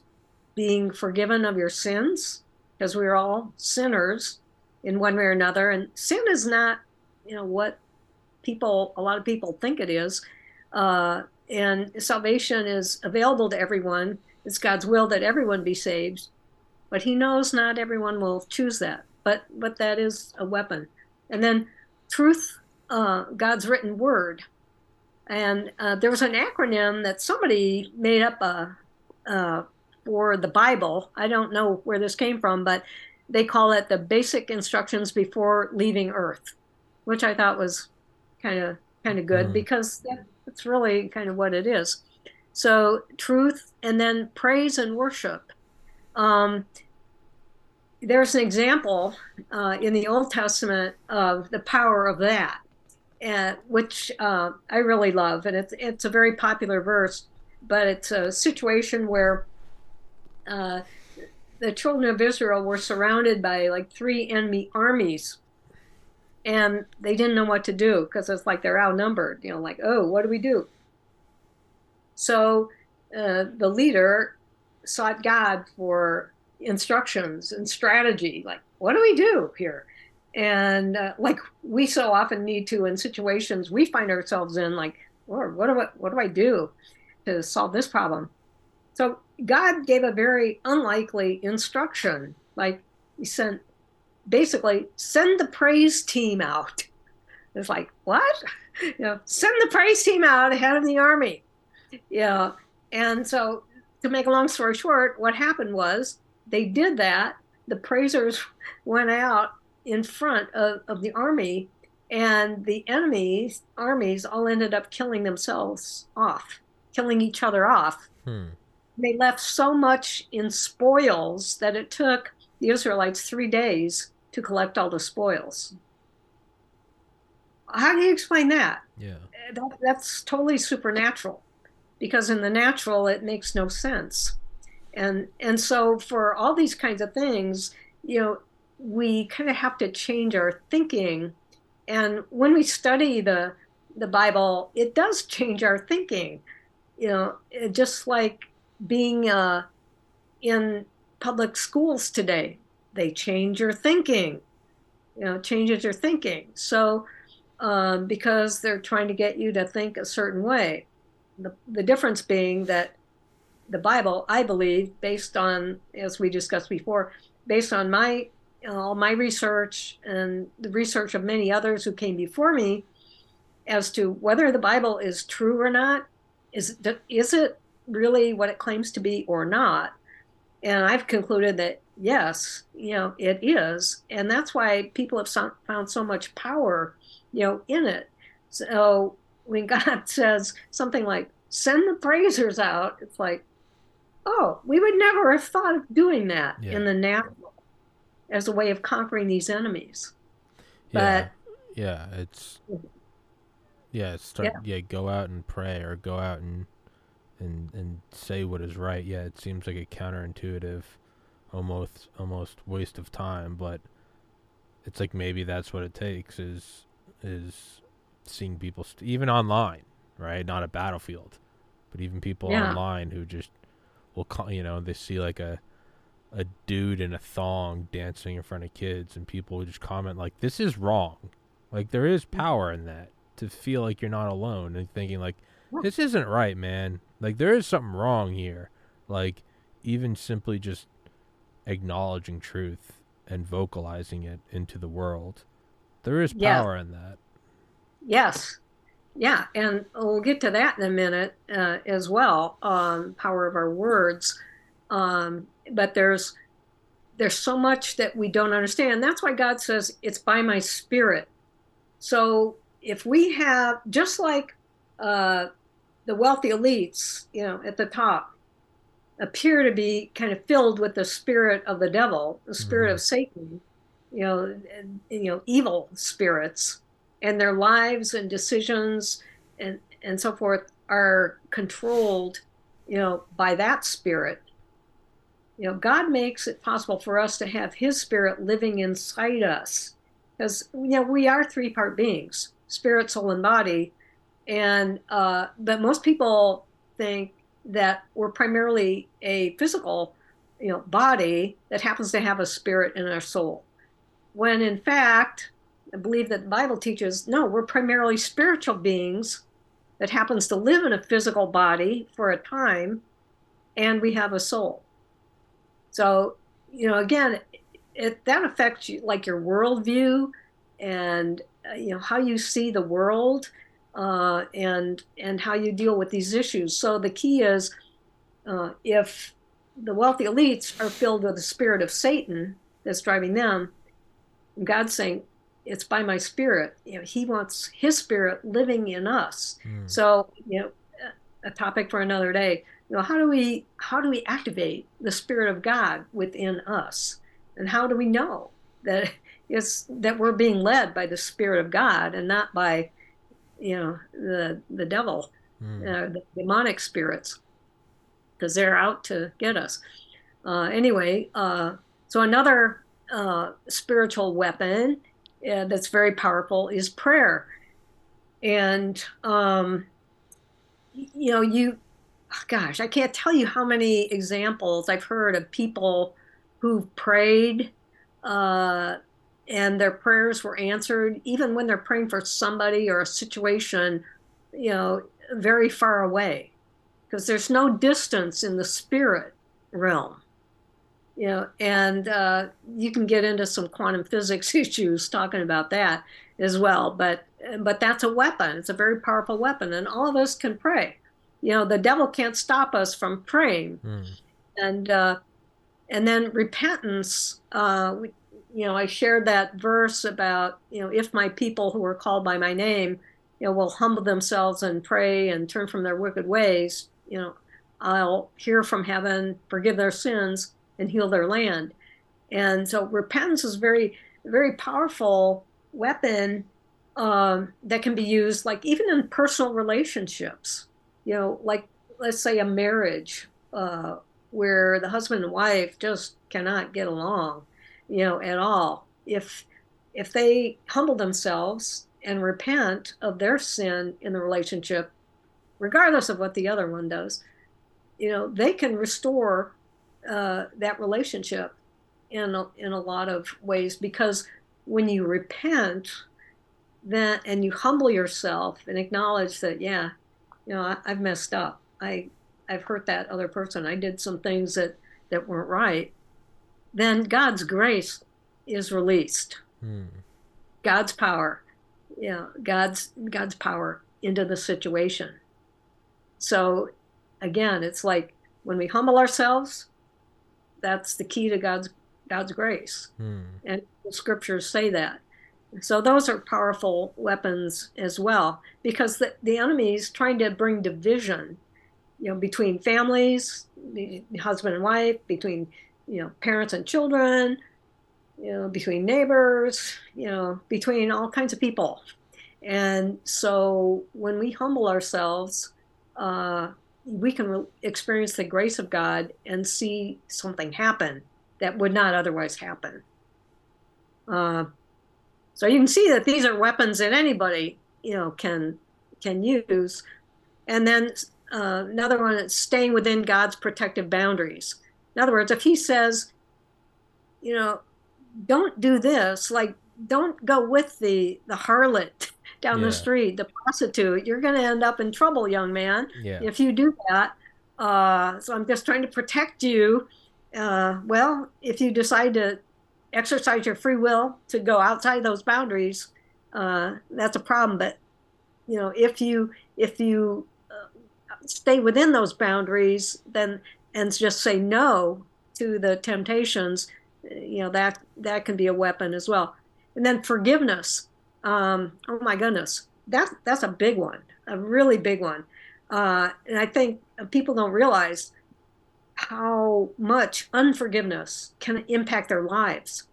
being forgiven of your sins, because we're all sinners in one way or another. And sin is not, you know, what people, a lot of people think it is. Uh, and salvation is available to everyone. It's God's will that everyone be saved, but He knows not everyone will choose that. But but that is a weapon. And then truth, uh, God's written word. And uh, there was an acronym that somebody made up a, a for the Bible. I don't know where this came from, but they call it the basic instructions before leaving Earth, which I thought was kind of kind of good mm. because that's really kind of what it is. So truth and then praise and worship. Um, there's an example uh, in the Old Testament of the power of that, and, which uh, I really love, and it's it's a very popular verse. But it's a situation where uh, the children of Israel were surrounded by like three enemy armies. and they didn't know what to do because it's like they're outnumbered. You know, like oh, what do we do? So uh, the leader sought God for instructions and strategy. Like, what do we do here? And uh, like we so often need to in situations we find ourselves in, like, Lord, what do I, what do I do to solve this problem? So God gave a very unlikely instruction. Like he sent, basically, send the praise team out. It's like, what? You know, send the praise team out ahead of the army. Yeah. And so to make a long story short, what happened was they did that. The praisers went out in front of, of the army, and the enemies armies all ended up killing themselves off, killing each other off. Hmm. They left so much in spoils that it took the Israelites three days to collect all the spoils. How do you explain that? Yeah, that, that's totally supernatural because in the natural it makes no sense and and so for all these kinds of things you know we kind of have to change our thinking and when we study the the bible it does change our thinking you know just like being uh, in public schools today. They change your thinking you know changes your thinking. So um, because they're trying to get you to think a certain way. The, the difference being that the Bible, I believe, based on, as we discussed before, based on my all my research and the research of many others who came before me, as to whether the Bible is true or not, is is it really what it claims to be or not? And I've concluded that yes, you know, it is, and that's why people have found so much power, you know, in it. So when God says something like, send the praisers out, it's like, oh, we would never have thought of doing that yeah. in the natural as a way of conquering these enemies. Yeah. But yeah, it's yeah, start yeah. yeah, go out and pray or go out and and and say what is right. Yeah, it seems like a counterintuitive almost almost waste of time, but it's like maybe that's what it takes is is seeing people st- even online, right? Not a battlefield, but even people yeah. online who just will call, you know, they see like a a dude in a thong dancing in front of kids and people just comment like this is wrong. Like there is power in that to feel like you're not alone and thinking like this isn't right, man. Like there is something wrong here. Like even simply just acknowledging truth and vocalizing it into the world. There is power yeah. in that. Yes. Yeah, and we'll get to that in a minute uh, as well. Um, power of our words, um, but there's there's so much that we don't understand. That's why God says it's by my Spirit. So if we have just like uh, the wealthy elites, you know, at the top, appear to be kind of filled with the spirit of the devil, the spirit mm-hmm. of Satan, you know, and, you know, evil spirits. And their lives and decisions and and so forth are controlled you know by that spirit. You know god makes it possible for us to have his spirit living inside us. Because you know we are three part beings spirit soul and body and uh, but most people think that we're primarily a physical you know body that happens to have a spirit and a soul when in fact I believe that the Bible teaches no, we're primarily spiritual beings that happens to live in a physical body for a time, and we have a soul. So, you know, again, it, that affects you, like your worldview and uh, you know how you see the world uh, and and how you deal with these issues. So the key is uh, if the wealthy elites are filled with the spirit of Satan that's driving them, God's saying, it's by my spirit. You know, he wants his spirit living in us. Mm. So, you know, a topic for another day. You know, how do we how do we activate the spirit of God within us? And how do we know that it's that we're being led by the spirit of God and not by you know the the devil, mm. uh, the demonic spirits, because they're out to get us. Uh, anyway, uh, so another uh, spiritual weapon uh, that's very powerful is prayer. And, um, you know, you, gosh, I can't tell you how many examples I've heard of people who've prayed uh, and their prayers were answered, even when they're praying for somebody or a situation, you know, very far away, because there's no distance in the spirit realm. You know, and uh, you can get into some quantum physics issues talking about that as well. But but that's a weapon. It's a very powerful weapon, and all of us can pray. You know, the devil can't stop us from praying. Mm. And uh, and then repentance. Uh, you know, I shared that verse about you know, if my people who are called by my name, you know, will humble themselves and pray and turn from their wicked ways. You know, I'll hear from heaven, forgive their sins, and heal their land. And so repentance is very, very powerful weapon um, that can be used, like even in personal relationships. You know, like let's say a marriage uh, where the husband and wife just cannot get along, you know, at all. If if they humble themselves and repent of their sin in the relationship, regardless of what the other one does, you know, they can restore uh, that relationship in a, in a lot of ways. Because when you repent then and you humble yourself and acknowledge that yeah you know I, have messed up. I i've hurt that other person. I did some things that that weren't right then god's grace is released hmm. god's power yeah you know, god's god's power into the situation so again it's like when we humble ourselves that's the key to God's God's grace, hmm. and the scriptures say that. So those are powerful weapons as well, because the, the enemy is trying to bring division, you know, between families, husband and wife, between you know parents and children, you know, between neighbors, you know, between all kinds of people. And so when we humble ourselves, uh, we can re- experience the grace of God and see something happen that would not otherwise happen. Uh, so you can see that these are weapons that anybody you know can can use. And then uh, another one is staying within God's protective boundaries. In other words, if He says, you know, don't do this, like don't go with the the harlot down yeah. the street, the prostitute, you're going to end up in trouble, young man, yeah. if you do that. Uh, so I'm just trying to protect you. Uh, well, if you decide to exercise your free will to go outside those boundaries, uh, that's a problem. But you know, if you if you uh, stay within those boundaries, then and just say no to the temptations, you know that that can be a weapon as well. And then forgiveness um, oh my goodness, that's that's a big one, a really big one. Uh, and I think people don't realize how much unforgiveness can impact their lives.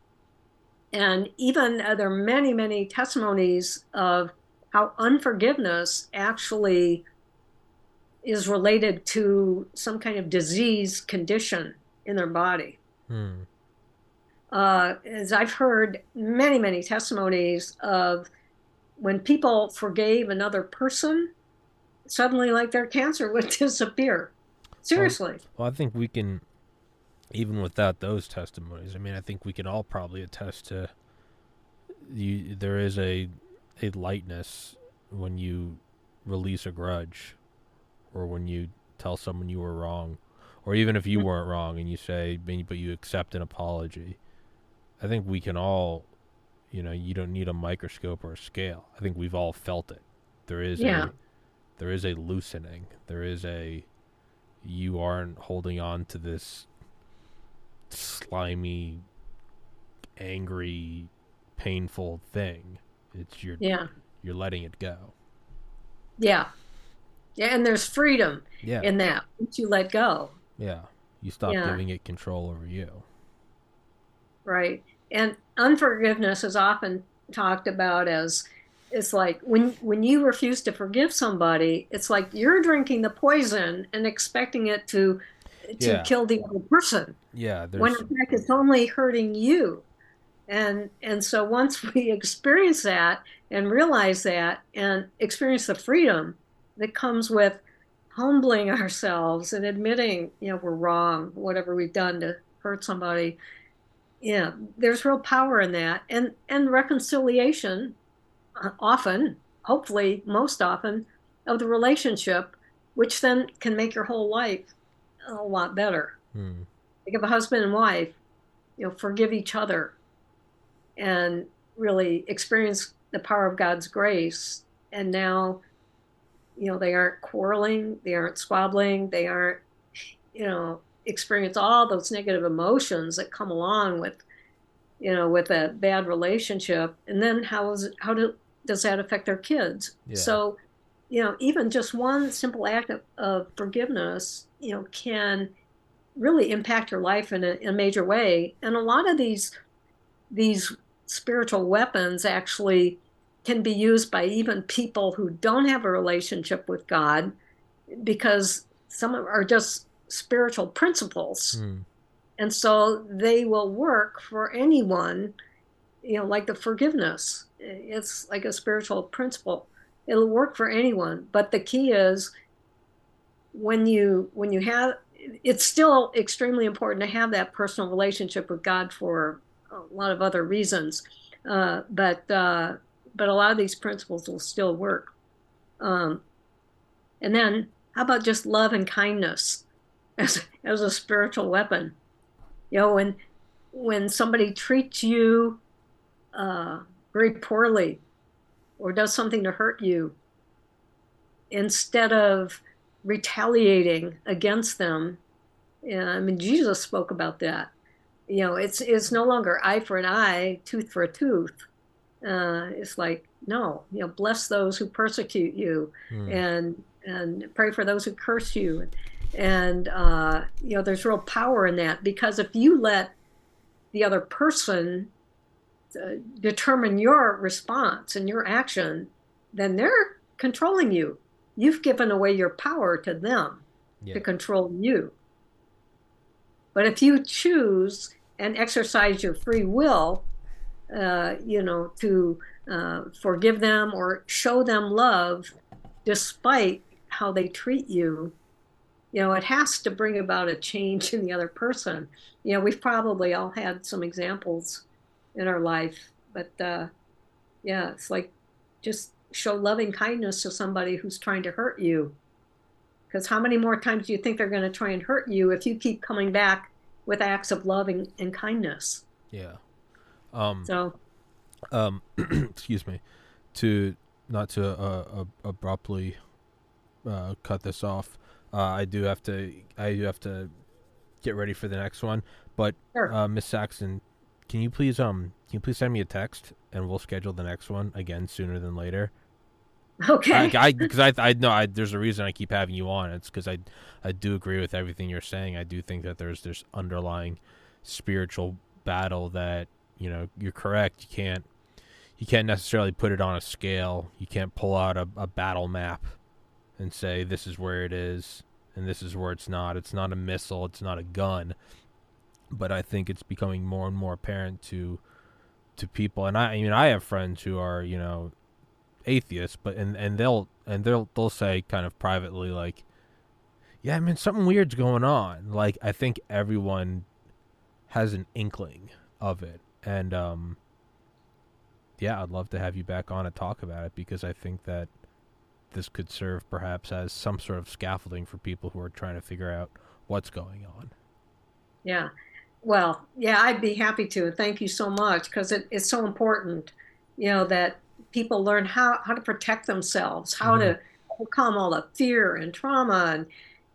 And even uh, there are many, many testimonies of how unforgiveness actually is related to some kind of disease condition in their body. Hmm uh, as I've heard many, many testimonies of when people forgave another person, suddenly like their cancer would disappear. Seriously. Well, well, I think we can, even without those testimonies, I mean, I think we can all probably attest to you. There is a a lightness when you release a grudge, or when you tell someone you were wrong, or even if you mm-hmm. weren't wrong and you say, but you accept an apology I think we can all, you know, you don't need a microscope or a scale. I think we've all felt it. There is yeah. a, there is a loosening. There is a, you aren't holding on to this slimy, angry, painful thing. It's your, yeah. You're letting it go. Yeah. Yeah, and there's freedom yeah. in that once you let go. Yeah. You stop yeah. giving it control over you right? And unforgiveness is often talked about as it's like when when you refuse to forgive somebody, it's like you're drinking the poison and expecting it to to yeah. kill the other person. Yeah. When in fact it's only hurting you. And and so once we experience that and realize that and experience the freedom that comes with humbling ourselves and admitting, you know, we're wrong, whatever we've done to hurt somebody. Yeah, there's real power in that. And and reconciliation uh, often, hopefully most often of the relationship which then can make your whole life a lot better. Hmm. Like if a husband and wife, you know, forgive each other and really experience the power of God's grace, and now, you know, they aren't quarreling, they aren't squabbling, they aren't, you know, experience all those negative emotions that come along with, you know, with a bad relationship, and then how is it, how do does that affect their kids? Yeah. So you know, even just one simple act of, of forgiveness, you know, can really impact your life in a, in a, major way. And a lot of these these spiritual weapons actually can be used by even people who don't have a relationship with God, because some are just spiritual principles, mm. and so they will work for anyone. You know, like the forgiveness, it's like a spiritual principle it'll work for anyone but the key is when you when you have it's still extremely important to have that personal relationship with god for a lot of other reasons uh, but uh, but a lot of these principles will still work um, and then how about just love and kindness as, as a spiritual weapon you know when when somebody treats you uh, very poorly or does something to hurt you, instead of retaliating against them, yeah, I mean, Jesus spoke about that. You know, it's it's no longer eye for an eye, tooth for a tooth. Uh, it's like no, you know, bless those who persecute you, mm. and and pray for those who curse you, and uh, you know, there's real power in that because if you let the other person uh, determine your response and your action, then they're controlling you. You've given away your power to them yeah. to control you. But if you choose and exercise your free will, uh, you know, to uh, forgive them or show them love despite how they treat you, you know, it has to bring about a change in the other person. You know, we've probably all had some examples in our life. But uh, yeah, it's like just show loving kindness to somebody who's trying to hurt you. Because how many more times do you think they're going to try and hurt you if you keep coming back with acts of love and, and kindness? Yeah. Um, so, um, excuse me, to not to uh, uh, abruptly uh, cut this off. Uh, I do have to. I do have to get ready for the next one. But sure. Uh, Miss Saxon, can you please um can you please send me a text and we'll schedule the next one again sooner than later? Okay. I because I, I, I know I, there's a reason I keep having you on. It's because I I do agree with everything you're saying. I do think that there's this underlying spiritual battle that you know you're correct. You can't you can't necessarily put it on a scale. You can't pull out a, a battle map and say this is where it is and this is where it's not. It's not a missile. It's not a gun but I think it's becoming more and more apparent to to people. And I, I mean, I have friends who are you know atheists, but and and they'll and they'll they'll say kind of privately like, yeah, I mean, something weird's going on. Like I think everyone has an inkling of it, and um, yeah, I'd love to have you back on and talk about it because I think that this could serve perhaps as some sort of scaffolding for people who are trying to figure out what's going on. Yeah. Well, yeah, I'd be happy to. Thank you so much because it, it's so important, you know, that people learn how, how to protect themselves, how mm-hmm. to overcome all the fear and trauma and,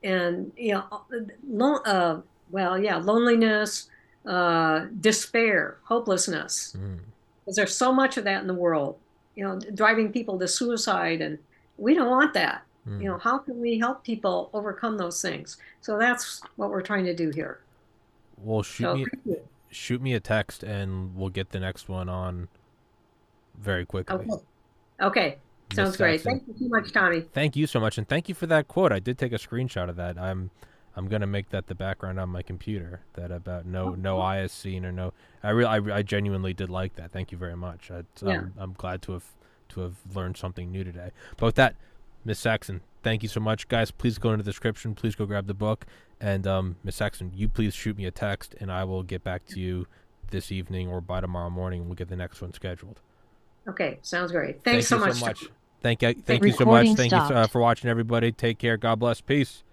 and you know, lo- uh, well, yeah, loneliness, uh, despair, hopelessness. Mm. Because there's so much of that in the world, you know, driving people to suicide. And we don't want that. Mm. You know, how can we help people overcome those things? So that's what we're trying to do here. Well, shoot so, me shoot me a text and we'll get the next one on very quickly. Okay. Okay. Sounds great. Thank you so much, Tommy. Thank you so much, and thank you for that quote. I did take a screenshot of that. I'm I'm gonna make that the background on my computer. That about no oh, no cool. scene or no. I really I, I genuinely did like that. Thank you very much. I, yeah. I'm, I'm glad to have to have learned something new today. But with that, Miss Saxon, thank you so much, guys. Please go into the description. Please go grab the book. And um, Miss Saxon, you please shoot me a text, and I will get back to you this evening or by tomorrow morning. and We'll get the next one scheduled. Okay, sounds great. Thanks thank so, much. so much. Thank you, thank you so much. Thank stopped. you uh, for watching, everybody. Take care. God bless. Peace.